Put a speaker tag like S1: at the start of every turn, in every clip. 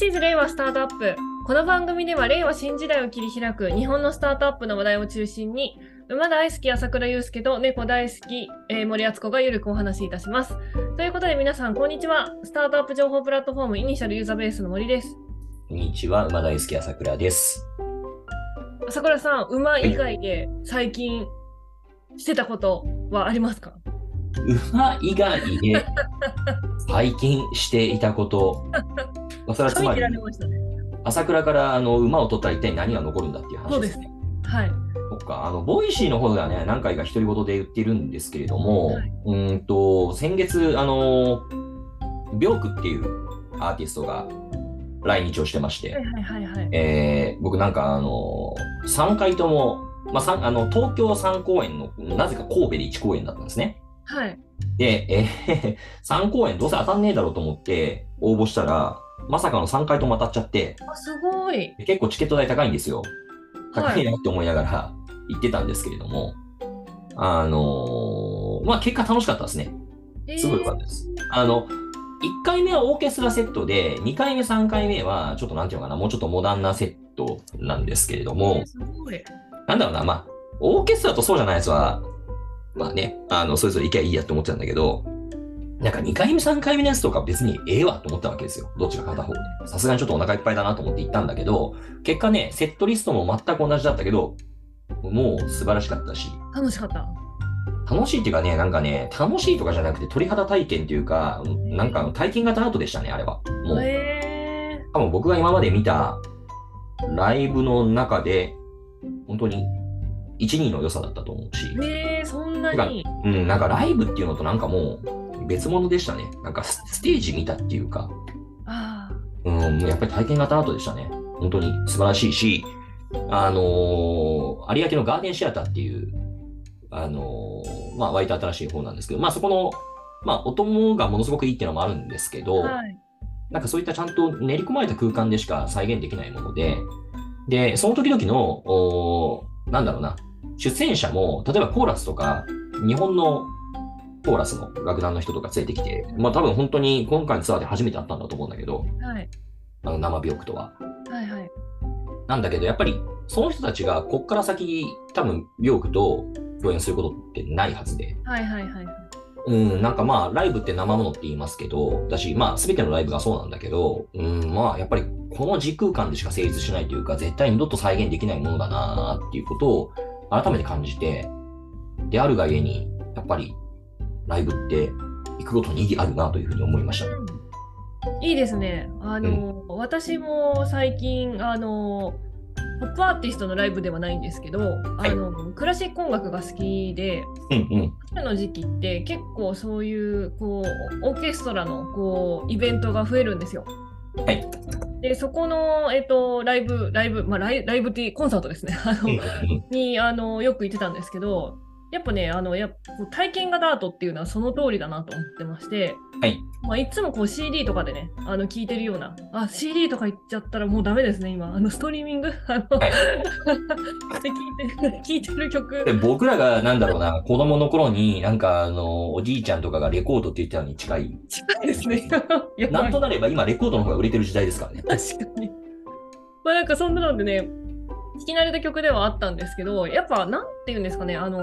S1: This is 令和スタートアップ。この番組では令和新時代を切り開く日本のスタートアップの話題を中心に、馬大好き朝倉祐介と猫大好き、えー森敦子がゆるくお話しいたします。ということで皆さん、こんにちは。スタートアップ情報プラットフォームイニシャルユーザーベースの森です。
S2: こんにちは、馬大好き朝倉です。
S1: 朝倉さん、馬以外で最近してたことはありますか？
S2: 馬以外で最近していたこと、まあそれはつまり。朝倉からあの馬を取ったら一体何が残るんだっていう話ですね。
S1: はい。
S2: そっか、あの、 Voicy の方ではね、何回か独り言で言ってるんですけれども、
S1: はいう
S2: ーんと、先月、あの、ビョークっていうアーティストが来日をしてまして、
S1: はいはいはいはい。
S2: えー僕なんかあの3回とも、まあ、あの東京3公演のなぜか神戸で1公演だったんですね。
S1: はい。
S2: で、えー 3公演どうせ当たんねえだろうと思って応募したら、まさかの3回とも当たっちゃって、
S1: あ、すごい。
S2: 結構チケット代高いんですよ。
S1: はい
S2: 高いなって思いながら 行ってたんですけれども、あのーまあ結果楽しかったですね。すごい良かったです。あの、1回目はオーケストラセットで、2回目、3回目は、ちょっとなんていうのかな、もうちょっとモダンなセットなんですけれども。なんだろうな、まあ、オーケストラとそうじゃないやつは、まあね、あの、それぞれ行きゃいいやって思ってたんだけど、なんか2回目、3回目のやつとか別にええわと思ったわけですよ。どっちか片方で。さすがにちょっとお腹いっぱいだなと思って行ったんだけど、結果ね、セットリストも全く同じだったけど、もう素晴らしかったし、
S1: 楽しかった。
S2: 楽しいっていうかね、なんかね、楽しいとかじゃなくて鳥肌体験っていうか、なんか体験型アートでしたね、あれは。もう、
S1: え
S2: 多分僕が今まで見たライブの中で、本当に一人の良さだったと思うし、
S1: ー、えー、そんなに。
S2: うん、なんかライブっていうのとなんかもう別物でしたね。なんかスステージ見たっていうか、
S1: あ
S2: うん、やっぱり体験型アートでしたね。本当に素晴らしいし、あのー有明のガーデンシアターっていう、あのーまあ割と新しい方なんですけど、まあそこの、まあ音がものすごくいいっていうのもあるんですけ
S1: あ、
S2: ど、
S1: はい。
S2: なんかそういったちゃんと練り込まれた空間でしか再現できないもので、で、その時々の、おーなんだろうな、出演者も、例えばコーラスとか、日本のコーラスの楽団の人とか連れてきて、まあ多分本当に今回のツアーで初めて会ったんだと思うんだけど、
S1: はい。
S2: あの生病気とは。
S1: はいはい。
S2: なんだけど、やっぱりその人たちがこっから先、多分病気と共演することってないはずで、
S1: はいはいはい。
S2: うん、なんかまあ、ライブって生ものって言いますけど、だし、まあ、すべてのライブがそうなんだけど、うん、まあ、やっぱりこの時空間でしか成立しないというか、絶対二度と再現できないものだなっていうことを改めて感じて、であるがゆえに、やっぱりライブって行くごとに意義あるなというふうに思いました。
S1: いいですね。あの、私も最近、あの、ポップアーティストのライブではないんですけど、あの、クラシック音楽が好きで、
S2: うんうん。
S1: 春の時期って結構そういう、こう、オーケストラの、こう、イベントが増えるんですよ。
S2: はい。
S1: で、そこの、えっと、ライブ、ライブ、まあ、ライライブってコンサートですね。あの
S2: うんうん
S1: にあのよく行ってたんですけど、やっぱね、あのや体験型アートっていうのはその通りだなと思ってまして、
S2: はい
S1: まあ、いつもこう CD とかでね、あの聞いてるような、あ、CD とか言っちゃったらもうダメですね、今。あのストリーミング？あの、
S2: はい
S1: で 聞いてる 聞いてる曲。
S2: で僕らが、なんだろうな、子供の頃に、なんか、あの、おじいちゃんとかがレコードって言ってたのに近い。
S1: 近いですね。
S2: なんとなれば今、レコードの方が売れてる時代ですからね。
S1: 確かに。まあなんかそんなのでね、聞き慣れた曲ではあったんですけど、やっぱなんていうんですかね、あの、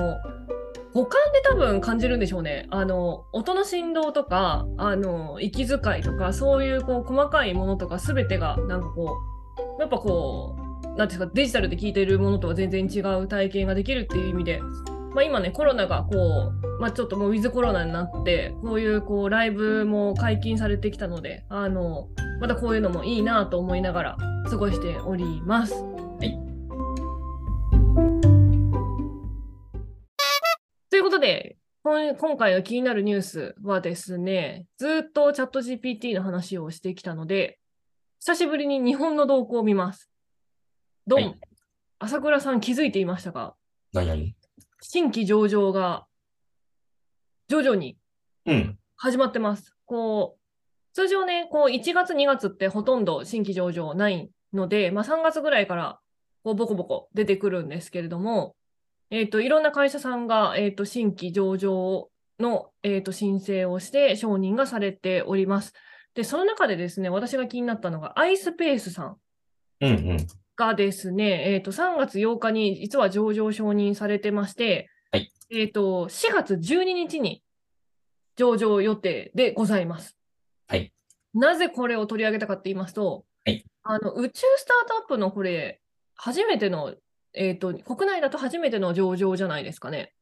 S1: 五感で多分感じるんでしょうね。あの、音の振動とか、あの、息遣いとか、そういうこう細かいものとか全てが、なんかこう、やっぱこう、なんていうんですか、デジタルで聞いてるものとは全然違う体験ができるっていう意味で、まあ今ね、コロナがこう、まあちょっともうウィズコロナになって、こういうこうライブも解禁されてきたので、あの、またこういうのもいいなと思いながら過ごしております。ということで、今回の気になるニュースはですね、ずっとチャット GPT の話をしてきたので、久しぶりに日本の動向を見ます。ドン、
S2: はい
S1: 朝倉さん気づいていましたか？
S2: 何々
S1: 新規上場が徐々に
S2: うん。
S1: 始まってます。こう、通常ね、こう1月2月ってほとんど新規上場ないので、まあ3月ぐらいからこうボコボコ出てくるんですけれども、えっ、と、いろんな会社さんが、えっ、と、新規上場の、えっ、と、申請をして承認がされております。で、その中でですね、私が気になったのが、iSpace さん
S2: うんうん。
S1: がですね、えっ、と、3月8日に実は上場承認されてまして、
S2: はい
S1: えっ、と、4月12日に上場予定でございます。
S2: はい。
S1: なぜこれを取り上げたかって言いますと、
S2: はい
S1: あの、宇宙スタートアップのこれ、初めての、えっ、と、国内だと初めての上場じゃないですかね。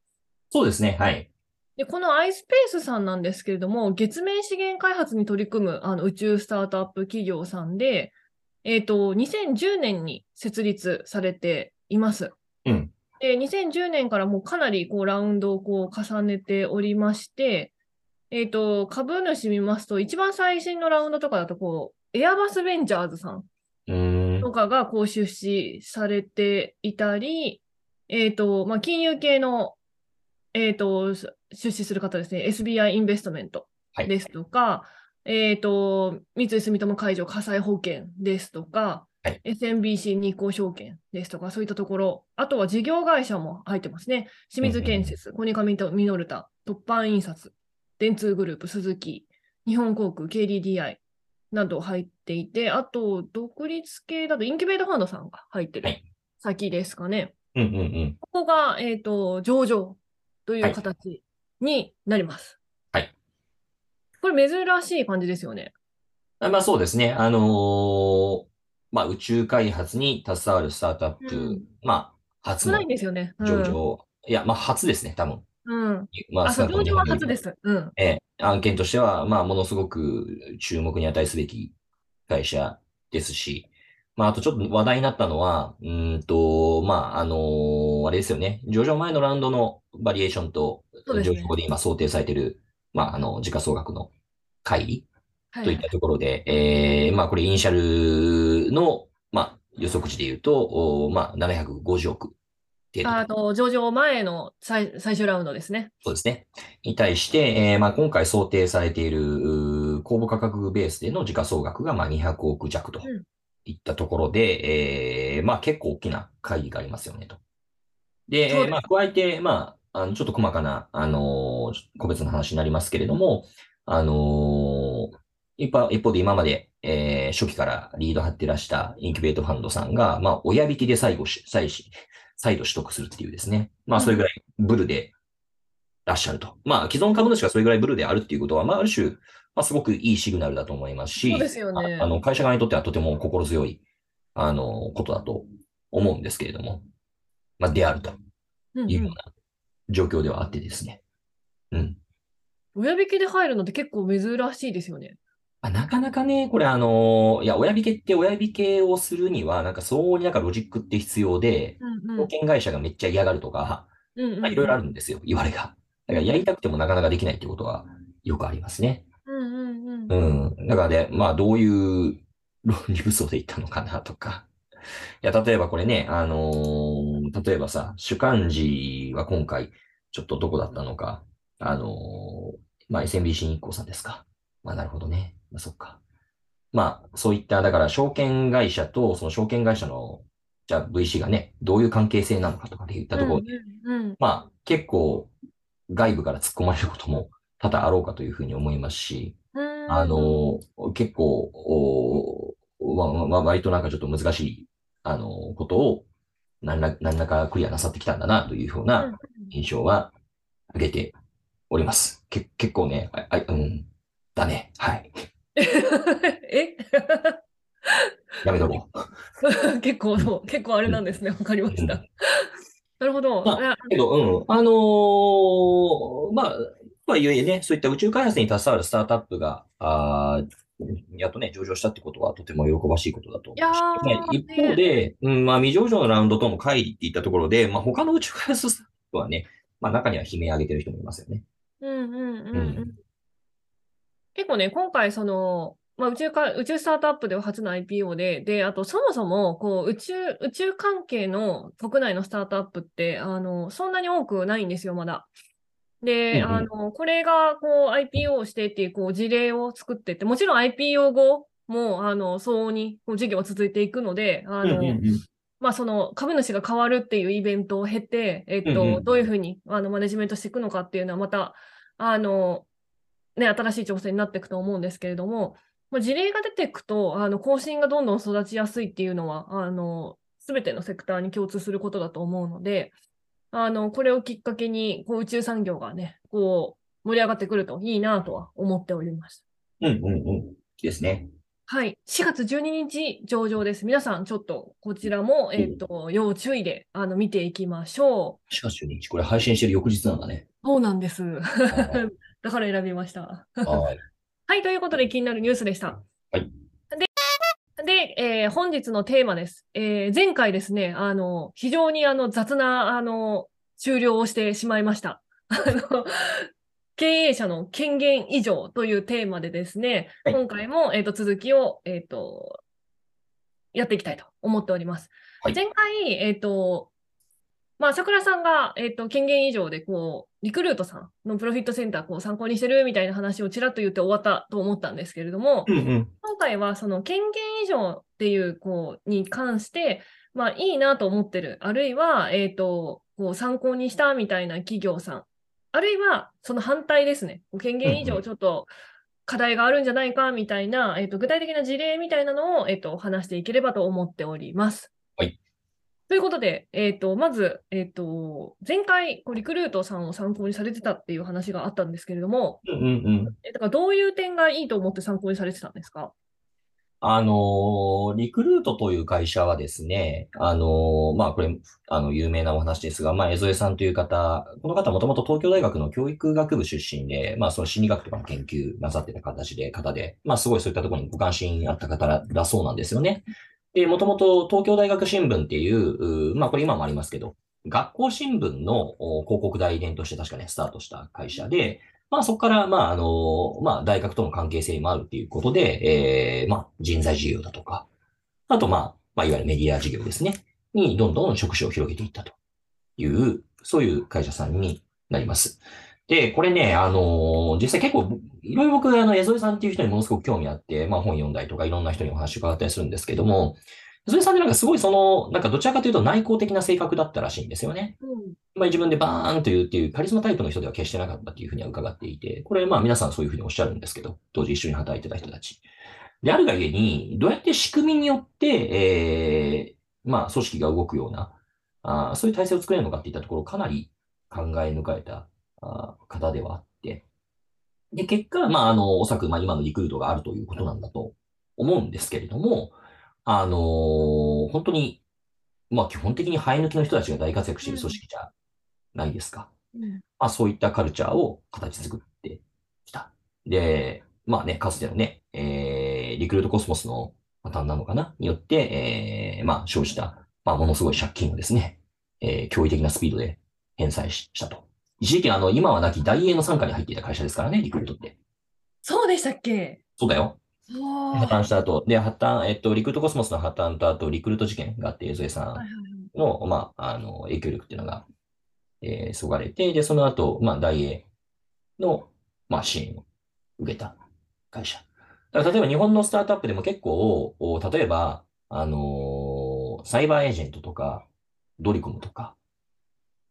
S2: そうですね。はい。
S1: で、この iSpace さんなんですけれども、月面資源開発に取り組むあの宇宙スタートアップ企業さんで、えっ、と、2010年に設立されています。
S2: うん。
S1: で、2010年からもうかなりこうラウンドをこう重ねておりまして、えっ、と、株主見ますと、一番最新のラウンドとかだと、こう、エアバスベンチャーズさん
S2: うーん。
S1: とかがこう出資されていたり、えっ、と、まあ、金融系の、えっ、と、す出資する方ですね、SBI インベストメント
S2: はい。
S1: ですとか、えっ、と、三井住友海上火災保険ですとか、
S2: はい。
S1: SMBC 日興証券ですとか、そういったところ、あとは事業会社も入ってますね。清水建設、コニカミミノルタ、突版印刷、電通グループ、鈴木、日本航空、KDDI など入っていて、あと、独立系だとインキュベートファンドさんが入ってる
S2: はい
S1: 先ですかね。
S2: うんうんうん。
S1: ここが、えっ、と、上場とい
S2: はい
S1: う形になります。
S2: はい。
S1: これ珍しい感じですよね。
S2: あまあそうですね。あのーまあ宇宙開発に携わるスタートアップ、
S1: うん
S2: まあ初の
S1: 少ないんですよね。うん
S2: 上場。いや、まあ初ですね、多分。
S1: うん。
S2: ま
S1: あ、そう、
S2: 少なくとも
S1: 上場は初です。うん。
S2: ええ、案件としては、まあ、ものすごく注目に値すべき会社ですし、まあ、あとちょっと話題になったのは、うーんと、まあ、あのーあれですよね。上場前のラウンドのバリエーションと、上場後で今想定されている、まあ、あの、時価総額の乖離
S1: はい
S2: といったところで、ええまあ、これイニシャルの、まあ、予測値で言うと、おまあ、750億程度。
S1: あと、上場前の最最終ラウンドですね。
S2: そうですね。に対して、えーまあ、今回想定されている公募価格ベースでの時価総額がまあ200億弱と
S1: うん
S2: いったところで、えーまあ、結構大きな会議がありますよねと。で、まあ、加えて、まあ、あのちょっと細かな、あのー個別の話になりますけれども、あのー一方一方で今まで、えー初期からリード張ってらしたインキュベートファンドさんが、まあ、親引きで最後し、再し、再度取得するっていうですね。まあ、それぐらいブルでらっしゃると。まあ、既存株主がそれぐらいブルであるっていうことは、まあ、ある種、まあ、すごくいいシグナルだと思いますし、
S1: そうですよね
S2: ああの、会社側にとってはとても心強い、あの、ことだと思うんですけれども、まあ、であると
S1: うんう
S2: いうようんな状況ではあってですね。うん。
S1: 親引きで入るのって結構珍しいですよね。
S2: あなかなかね、これあの、いや、親引けって親引けをするには、なんか相応になんかロジックって必要で、
S1: うん
S2: 保険会社がめっちゃ嫌がるとか、いろいろあるんですよ、言われが。だからやりたくてもなかなかできないってことはよくありますね。
S1: うんうんうん
S2: うん。だからね、まあどういう 論理武装で言ったのかなとか。いや、例えばこれね、あのー例えばさ、主幹事は今回、ちょっとどこだったのか、あのーまあ SMBC 日興さんですか。まあなるほどね。まあそっか。まあそういった、だから証券会社とその証券会社の、じゃあ VC がね、どういう関係性なのかとかで言ったところで、
S1: うんうんうん
S2: まあ結構外部から突っ込まれることも多々あろうかというふうに思いますし、
S1: うん
S2: あの、結構、おわわ割となんかちょっと難しい、あの、ことを何ら、何らかクリアなさってきたんだなというふう
S1: うん
S2: な印象は受けております。け結構ね、あ、あうん、だね。はい。
S1: え？
S2: やめとこう。
S1: 結構結構あれなんですね。わかりました。
S2: うん
S1: なるほど。
S2: まあけど、うん、あのーまあ、とはいえね、そういった宇宙開発に携わるスタートアップが、あーやっとね、上場したってことはとても喜ばしいことだと思うし
S1: いやー
S2: まあ一方で、うん、まあ、未上場のラウンドとの乖離っていったところで、まあ、他の宇宙開発スタートアップはね、まあ、中には悲鳴上げてる人もいますよね。
S1: うんうんうんう
S2: うんん。
S1: 結構ね、今回、その、まあ、宇宙か、宇宙スタートアップでは初の IPO で、で、あと、そもそも、こう、宇宙、宇宙関係の国内のスタートアップって、あの、そんなに多くないんですよ、まだ。で、
S2: うんうん。
S1: あの、これが、こう、IPO をしてっていう、こう、事例を作ってって、もちろん IPO 後も、あの、相応に、こう、事業は続いていくので、あの、まあ、その株主が変わるっていうイベントを経て、えっと、
S2: うんうん。
S1: どういうふうにあのマネジメントしていくのかっていうのは、また、あの、ね、新しい挑戦になっていくと思うんですけれども、まあ、事例が出ていくと、あの更新がどんどん育ちやすいっていうのは、あの全てのセクターに共通することだと思うので、あのこれをきっかけにこう宇宙産業がね、こう盛り上がってくるといいなとは思っております。
S2: うんうんうん。ですね。
S1: はい。4月12日上場です。皆さん、ちょっとこちらも、えっ、ー、と、要注意であの見ていきましょ
S2: う。4月12日、これ配信してる翌日なんだね。
S1: そうなんです。だから選びました。はい。はい、ということで気になるニュースでした。
S2: はい。
S1: で、でえー、本日のテーマです。えー、前回ですね、あの、非常にあの雑な、あの、終了をしてしまいました。あの、経営者の権限以上というテーマでですね、はい、今回も、えーと、続きを、えーと、やっていきたいと思っております。はい、前回、えっ、ー、と、まあ、桜さんが、えーと、権限以上でこうリクルートさんのプロフィットセンターこう参考にしてるみたいな話をちらっと言って終わったと思ったんですけれども、
S2: うんうん、
S1: 今回はその権限以上っていうこうに関して、まあ、いいなと思ってる、あるいは、えーとこう参考にしたみたいな企業さん。あるいはその反対ですね、権限以上ちょっと課題があるんじゃないかみたいな、えーと、具体的な事例みたいなのを、えーと、話していければと思っております。
S2: はい。
S1: ということで、えーと、まず、えー、と前回リクルートさんを参考にされてたっていう話があったんですけれども、
S2: うんうんうん、
S1: えだからどういう点がいいと思って参考にされてたんですか？
S2: あの、リクルートという会社はですね、あの、まあ、これ、あの、有名なお話ですが、まあ、江添さんという方、この方もともと東京大学の教育学部出身で、まあ、その心理学とかの研究なさってた形で、方で、まあ、すごいそういったところにご関心あった方だそうなんですよね。で、もともと東京大学新聞っていう、うまあ、これ今もありますけど、学校新聞の広告代理店として確かね、スタートした会社で、まあそこから、まああの、まあ大学との関係性もあるっていうことで、えー、まあ人材事業だとか、あとまあ、まあいわゆるメディア事業ですね、にどんどん職種を広げていったという、そういう会社さんになります。で、これね、あの実際結構、いろいろ僕、あの、江添さんっていう人にものすごく興味あって、まあ本読んだりとかいろんな人にお話伺ったりするんですけども、江添さんってなんかすごいその、なんかどちらかというと内向的な性格だったらしいんですよね。
S1: うん
S2: まあ、自分でバーンと言うっていうカリスマタイプの人では決してなかったっていうふうには伺っていて、これまあ皆さんそういうふうにおっしゃるんですけど、当時一緒に働いてた人たち。で、あるがゆえに、どうやって仕組みによって、えー、まあ組織が動くような、あそういう体制を作れるのかっていったところかなり考え抜かれたあ方ではあって、で、結果、まあ、あの、おそらく、まあ、今のリクルートがあるということなんだと思うんですけれども、あのー、本当に、まあ、基本的に生え抜きの人たちが大活躍している組織じゃないですか。
S1: うん、
S2: まあ、そういったカルチャーを形作ってきた。で、まあね、かつてのね、えー、リクルートコスモスのパターンなのかな？によって、えー、まあ、生じた、まあ、ものすごい借金をですね、えー、驚異的なスピードで返済したと。一時期、あの、今はなき大英の傘下に入っていた会社ですからね、リクルートって。
S1: そうでしたっけ？
S2: そうだよ。破綻した後、で、破綻、えっと、リクルートコスモスの破綻と、あと、リクルート事件があって、江添さんの、まあ、あの、影響力っていうのがえー、そがれて、で、その後、まあ、大英の、まあ、支援を受けた会社。だから例えば日本のスタートアップでも結構、例えば、あのー、サイバーエージェントとか、ドリコムとか、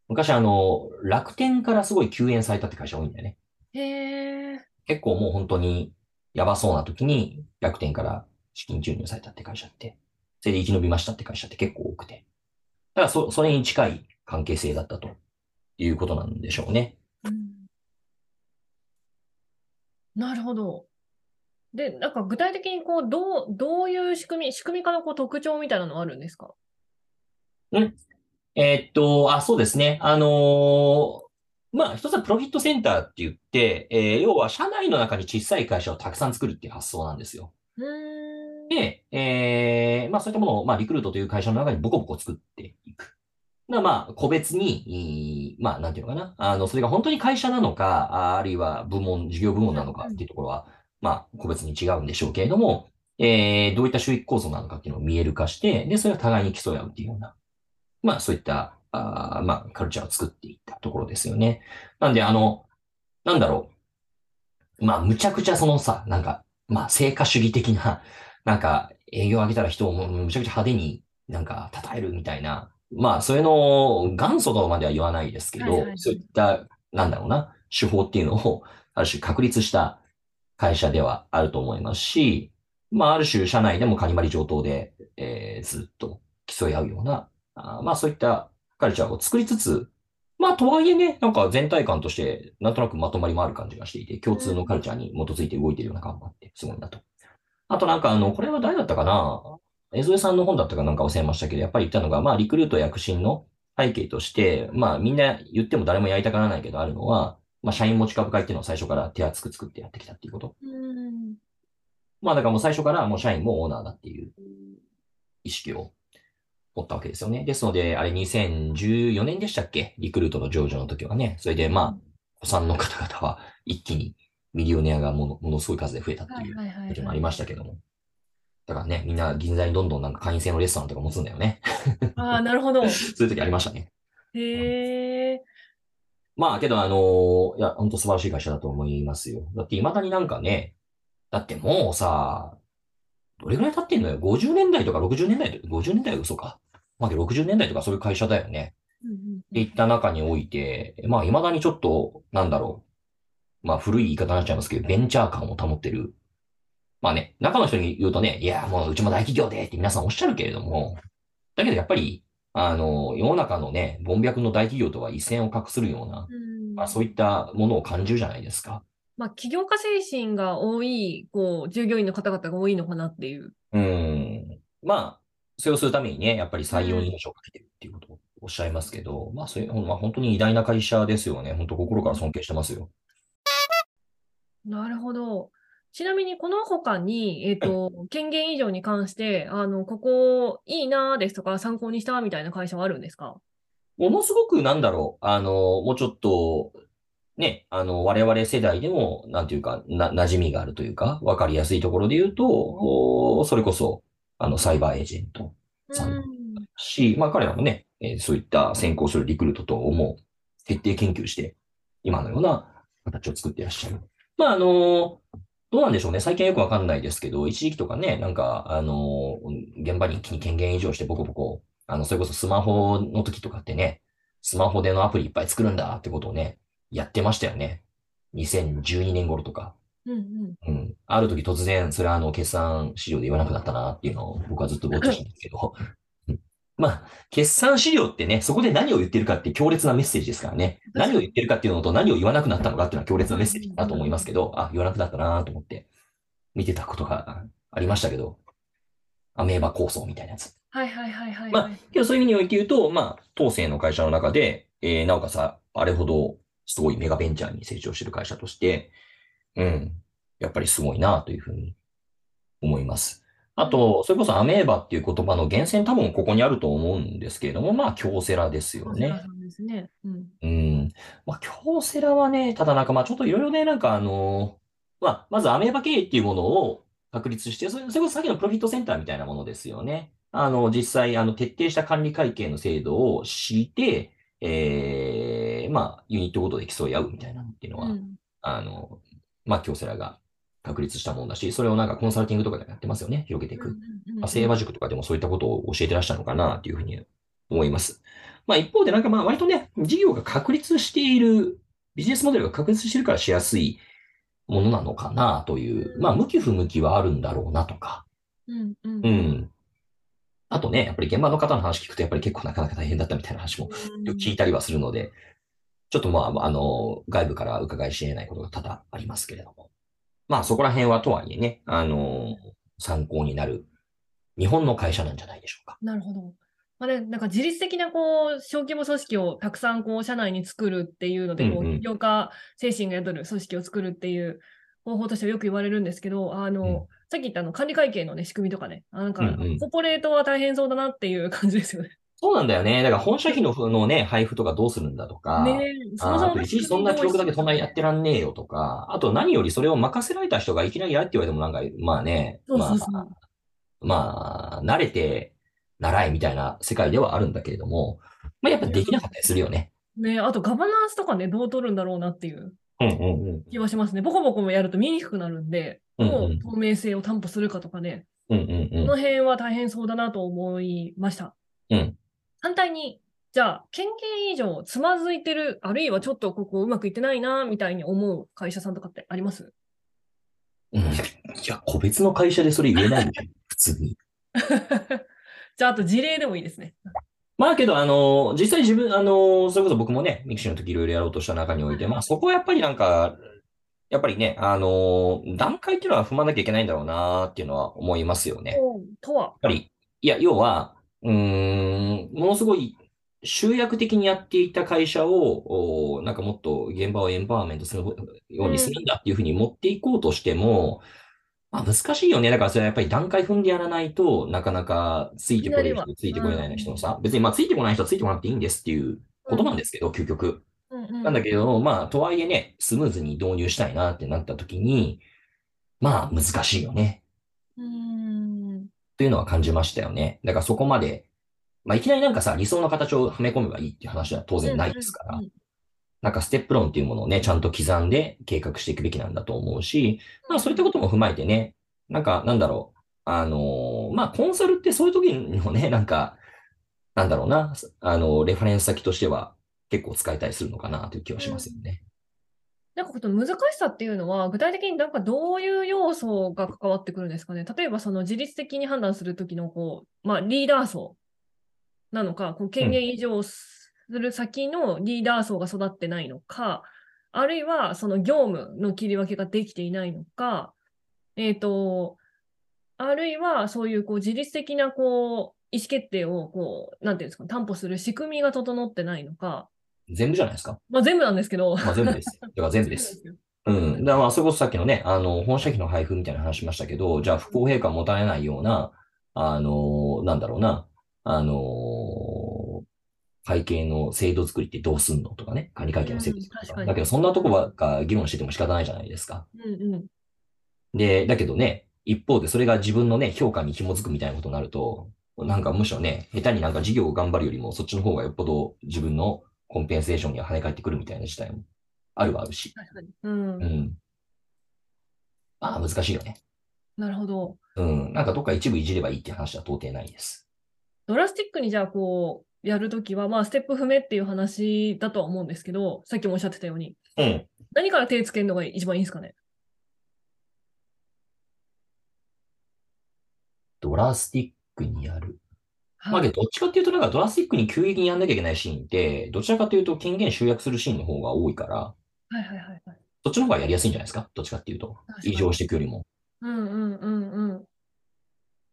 S2: 昔あの、楽天からすごい救援されたって会社多いんだよね。
S1: へ
S2: 結構もう本当にやばそうな時に楽天から資金注入されたって会社って、それで生き延びましたって会社って結構多くて。だからそ、それに近い関係性だったということなんでしょうね。
S1: うん、なるほど。で、なんか具体的にこう、どう、どういう仕組み、仕組み化のこう特徴みたいなのあるんですか？
S2: うん。えー、っと、あ、そうですね。あのー、まあ、一つはプロフィットセンターって言って、えー、要は社内の中に小さい会社をたくさん作るっていう発想なんですよ。で、えー、まあそういったものを、まあリクルートという会社の中にボコボコ作っていく。まあ、個別に、まあ、なんていうのかな。あの、それが本当に会社なのか、あるいは部門、事業部門なのかっていうところは、まあ、個別に違うんでしょうけれども、えー、どういった収益構造なのかっていうのを見える化して、で、それを互いに競い合うっていうような、まあ、そういった、あまあ、カルチャーを作っていったところですよね。なんで、あの、なんだろう。まあ、むちゃくちゃそのさ、なんか、まあ、成果主義的な、なんか、営業を上げたら人をむちゃくちゃ派手になんか、称えるみたいな、まあ、それの元祖とまでは言わないですけど、はいはい、そういった、なんだろうな、手法っていうのを、ある種確立した会社ではあると思いますし、まあ、ある種、社内でもカニバリ上等で、えー、ずっと競い合うような、あまあ、そういったカルチャーを作りつつ、まあ、とはいえね、なんか全体感として、なんとなくまとまりもある感じがしていて、共通のカルチャーに基づいて動いているような感があって、すごいなと。あとなんか、あの、これは誰だったかな？江添さんの本だったかなんか忘れましたけど、やっぱり言ったのが、まあ、リクルート躍進の背景として、まあ、みんな言っても誰もやりたがらないけどあるのは、まあ、社員持ち株会っていうのを最初から手厚く作ってやってきたっていうこと。まあ、だからもう最初からもう社員もオーナーだっていう意識を持ったわけですよね。ですので、あれ2014年でしたっけ？リクルートの上場の時はね。それで、まあ、お産の方々は一気にミリオネアがものものすごい数で増えたっていうこともありましたけども。だからね、みんな銀座にどんどんなんか会員制のレストランとか持つんだよね。
S1: ああ、なるほど。
S2: そういう時ありましたね。
S1: へえ。
S2: まあ、けど、あのー、いや、本当素晴らしい会社だと思いますよ。だって、未だになんかね、だってもうさ、どれぐらい経ってんのよ ?50 年代とか60年代、50年代は嘘か。まあ、60年代とかそういう会社だよね。っていった中において、まあ、未だにちょっと、なんだろう。まあ、古い言い方になっちゃいますけど、ベンチャー感を保ってる。まあね、中の人に言うとね、いや、もううちも大企業でって皆さんおっしゃるけれども、だけどやっぱり、あの、世の中のね、ボンビャクの大企業とは一線を画するような、まあそういったものを感じるじゃないですか。
S1: まあ、起業家精神が多い、こう、従業員の方々が多いのかなっていう。
S2: うん。まあ、それをするためにね、やっぱり採用に命をかけてるっていうことをおっしゃいますけど、うん、まあ、それ、まあ、本当に偉大な会社ですよね。本当心から尊敬してますよ。
S1: なるほど。ちなみにこの他に、えっ、ー、と、権限以上に関して、あの、ここいいなですとか、参考にしたみたいな会社はあるんですか？
S2: ものすごくなんだろう、あの、もうちょっと、ね、あの、我々世代でも、なんていうか、な、馴染みがあるというか、わかりやすいところで言うと、それこそ、あの、サイバーエージェントさんし、まあ彼らもね、えー、そういった先行するリクルートとも徹底研究して、今のような形を作っていらっしゃる。まあ、あのどうなんでしょうね。最近はよくわかんないですけど、一時期とかね、なんか、あの、現場に一気に権限移譲してボコボコ、あの、それこそスマホの時とかってね、スマホでのアプリいっぱい作るんだってことをね、やってましたよね。2012年頃とか。
S1: うんうん
S2: うん。ある時突然、それはあの、決算資料で言わなくなったなっていうのを僕はずっとぼっちしたんですけど、まあ、決算資料ってね、そこで何を言ってるかって強烈なメッセージですからね。何を言ってるかっていうのと何を言わなくなったのかっていうのは強烈なメッセージだと思いますけど、あ、言わなくなったなと思って見てたことがありましたけど、アメーバ構想みたいなやつ。
S1: はいはいはいはい、はい。
S2: まあ、けどそういう意味において言うと、まあ、当世の会社の中で、えー、なおかつあれほどすごいメガベンチャーに成長してる会社として、うん、やっぱりすごいなというふうに思います。あと、それこそアメーバっていう言葉の源泉多分ここにあると思うんですけれども、まあ、京セラですよね。
S1: ですね。うん。
S2: うん。まあ、京セラはね、ただなんかまあ、ちょっといろいろね、なんかあの、まあ、まずアメーバ経営っていうものを確立して、それそれこそさっきのプロフィットセンターみたいなものですよね。あの、実際、あの、徹底した管理会計の制度を敷いて、ええー、まあ、ユニットごとで競い合うみたいなっていうのは、うん、あの、まあ、京セラが確立したものだし、それをなんかコンサルティングとかでやってますよね。広げていく。まあ、聖和塾とかでもそういったことを教えてらっしゃるのかなというふうに思います。まあ一方でなんかまあ割とね、事業が確立している、ビジネスモデルが確立しているからしやすいものなのかなという、まあ向き不向きはあるんだろうなとか。
S1: うん、うん。
S2: うん。あとね、やっぱり現場の方の話聞くとやっぱり結構なかなか大変だったみたいな話も聞いたりはするので、ちょっとまあ、あの、外部から伺い知れないことが多々ありますけれども。まあそこら辺はとはいえね、あの、参考になる日本の会社なんじゃないでしょうか。
S1: なるほど。まあね、なんか自律的なこう小規模組織をたくさんこう社内に作るっていうので、こう起業家精神が宿る組織を作るっていう方法としてはよく言われるんですけど、あの、うん、さっき言ったあの管理会計のね、仕組みとかね、あなんか、コーポレートは大変そうだなっていう感じですよね。
S2: そうなんだよね。だから本社費ののね、配布とかどうするんだとか、
S1: ね
S2: ああと一時そんな記録だけそんなやってらんねえよとか、あと何よりそれを任せられた人がいきなりやれって言われてもなんか、まあね、まあ、まあ、慣れて習いみたいな世界ではあるんだけれども、まあやっぱできなかったりするよね。
S1: ねあとガバナンスとかね、どう取るんだろうなっていう気はしますね。ボコボコもやると見にくくなるんで、どう透明性を担保するかとかね、
S2: うんうんうん、
S1: この辺は大変そうだなと思いました。
S2: うん
S1: 反対に、じゃあ、権限以上つまずいてる、あるいはちょっとここうまくいってないな、みたいに思う会社さんとかってあります
S2: うん。いや、個別の会社でそれ言えないでしょ。普通に。
S1: じゃあ、あと事例でもいいですね。
S2: まあけど、あの、実際自分、あの、それこそ僕もね、 mixi の時いろいろやろうとした中において、まあそこはやっぱりなんか、やっぱりね、あの、段階っていうのは踏まなきゃいけないんだろうなっていうのは思いますよね。
S1: とはやっ。
S2: ぱり、いや、要は、うーん、ものすごい集約的にやっていた会社を、おなんかもっと現場をエンパワーメントするようにするんだっていうふうに持っていこうとしても、まあ難しいよね。だからそれはやっぱり段階踏んでやらないとなかなかついてこれる人、ついてこれない人のさ、別にまあついてこない人はついてこなくていいんですっていうことなんですけど、究極。
S1: うんうん
S2: なんだけど、まあとはいえね、スムーズに導入したいなってなった時に、まあ難しいよね。
S1: うーん。
S2: というのは感じましたよね。だからそこまで、まあいきなりなんかさ、理想の形をはめ込めばいいっていう話は当然ないですから
S1: うんうん、
S2: なんかステップ論っていうものをね、ちゃんと刻んで計画していくべきなんだと思うし、まあそういったことも踏まえてね、なんかなんだろう、あのーまあコンサルってそういう時のね、なんか、なんだろうな、あの、レファレンス先としては結構使えたりするのかなという気はしますよね。
S1: なんかこの難しさっていうのは、具体的になんかどういう要素が関わってくるんですかね？例えばその自律的に判断するときのこう、まあ、リーダー層なのか、こう権限移譲する先のリーダー層が育ってないのか、あるいはその業務の切り分けができていないのか、えっ、と、あるいはそういうこう自律的なこう意思決定をこう、なんていうんですか、担保する仕組みが整ってないのか、
S2: 全部じゃないですか？
S1: まあ全部なんですけど。
S2: まあ全部です。だから全部です。うん。だからまあ、それこそさっきのね、あの、本社費の配布みたいな話しましたけど、じゃあ不公平感持たれないような、あの、なんだろうな、あの、会計の制度作りってどうすんのとかね、管理会計の制度作りとか。
S1: うん確かに
S2: だけど、そんなとこばっか議論してても仕方ないじゃないですか。
S1: うんうん。
S2: で、だけどね、一方でそれが自分のね、評価に紐づくみたいなことになると、なんかむしろね、下手になんか事業を頑張るよりも、そっちの方がよっぽど自分のコンペンセーションには跳ね返ってくるみたいな事態もあるはあるし。
S1: 確かに。うん
S2: う。ん。まあ、難しいよね。
S1: なるほど。
S2: うん。なんかどっか一部いじればいいって話は到底ないです。
S1: ドラスティックにじゃあこう、やるときは、まあ、ステップ踏めっていう話だとは思うんですけど、さっきもおっしゃってたように、
S2: うん。
S1: 何から手つけるのが一番いいんですかね？
S2: ドラスティックにやる。まあ、どどっちかっていうと、なんかドラスティックに急激にやんなきゃいけないシーンって、どちらかというと権限集約するシーンの方が多いから、
S1: はいはいはいはい。
S2: そっちの方がやりやすいんじゃないですか？どっちかっていうと。異常していくよりも。
S1: うんうんうんうん。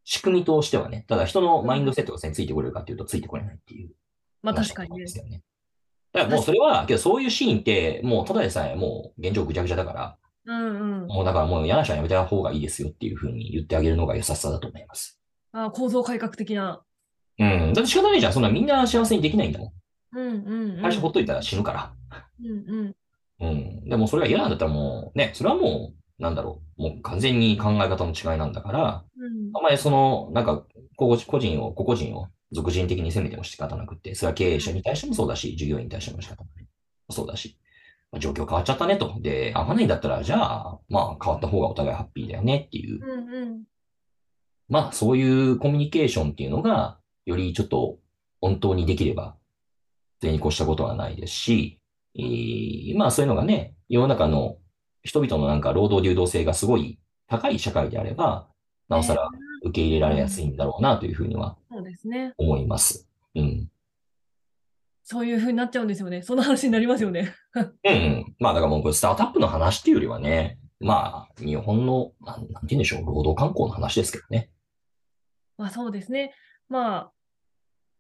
S2: 仕組みとしてはね。ただ人のマインドセットがついてこれるかっていうと、ついてこれないっていう。
S1: まあ確かにね
S2: 話で。すよね。だからもうそれは、けどそういうシーンって、もうただでさえもう現状ぐちゃぐちゃだから、
S1: うんうん。
S2: もうだからもう嫌な人はやめた方がいいですよっていうふうに言ってあげるのが優しさだと思います。
S1: あ構造改革的な。
S2: うん。だって仕方ないじゃん。そんなみんな幸せにできないんだもん。
S1: うんうんうん。
S2: 会社ほっといたら死ぬから。
S1: うんうん。
S2: うん。でもそれが嫌なんだったらもう、ね、それはもう、なんだろう。もう完全に考え方の違いなんだから、
S1: うん
S2: あんまりその、なんか、個々個人を、個々人を俗人的に責めても仕方なくって、それは経営者に対してもそうだし、従業員に対しても仕方ない。そうだし、まあ状況変わっちゃったねと。で、合わないんだったら、じゃあ、まあ変わった方がお互いハッピーだよねっていう。
S1: うんうん。
S2: まあそういうコミュニケーションっていうのが、よりちょっと本当にできれば、それに越したことはないですし、えーまあそういうのがね、世の中の人々のなんか労働流動性がすごい高い社会であれば、なおさら受け入れられやすいんだろうなというふうには。思います。うん。
S1: そういう風になっちゃうんですよね。その話になりますよね。
S2: うん、うん。まあだからもうこれスタートアップの話っていうよりはね、まあ日本の、なんなんて言うんでしょう、労働観光の話ですけどね。
S1: まあそうですね。ま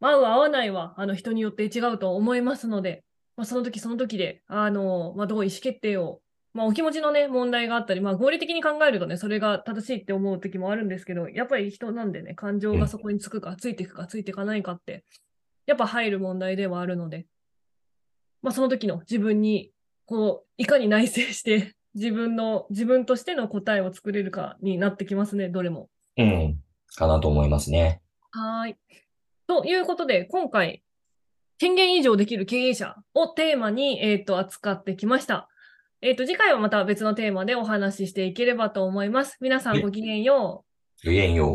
S1: あ、合う合わないはあの人によって違うと思いますので、まあ、その時その時で、あの、まあ、どう意思決定を、まあお気持ちのね、問題があったり、まあ合理的に考えるとね、それが正しいって思う時もあるんですけど、やっぱり人なんでね、感情がそこにつくか、ついていくか、ついていかないかって、やっぱ入る問題ではあるので、まあその時の自分に、こう、いかに内省して、自分の、自分としての答えを作れるかになってきますね、どれも。
S2: うん。かなと思いますね。
S1: はーい。ということで、今回、権限以上できる経営者をテーマに、えっ、と、扱ってきました。えっ、と、次回はまた別のテーマでお話ししていければと思います。皆さんごきげんよう。
S2: ごきげんよう。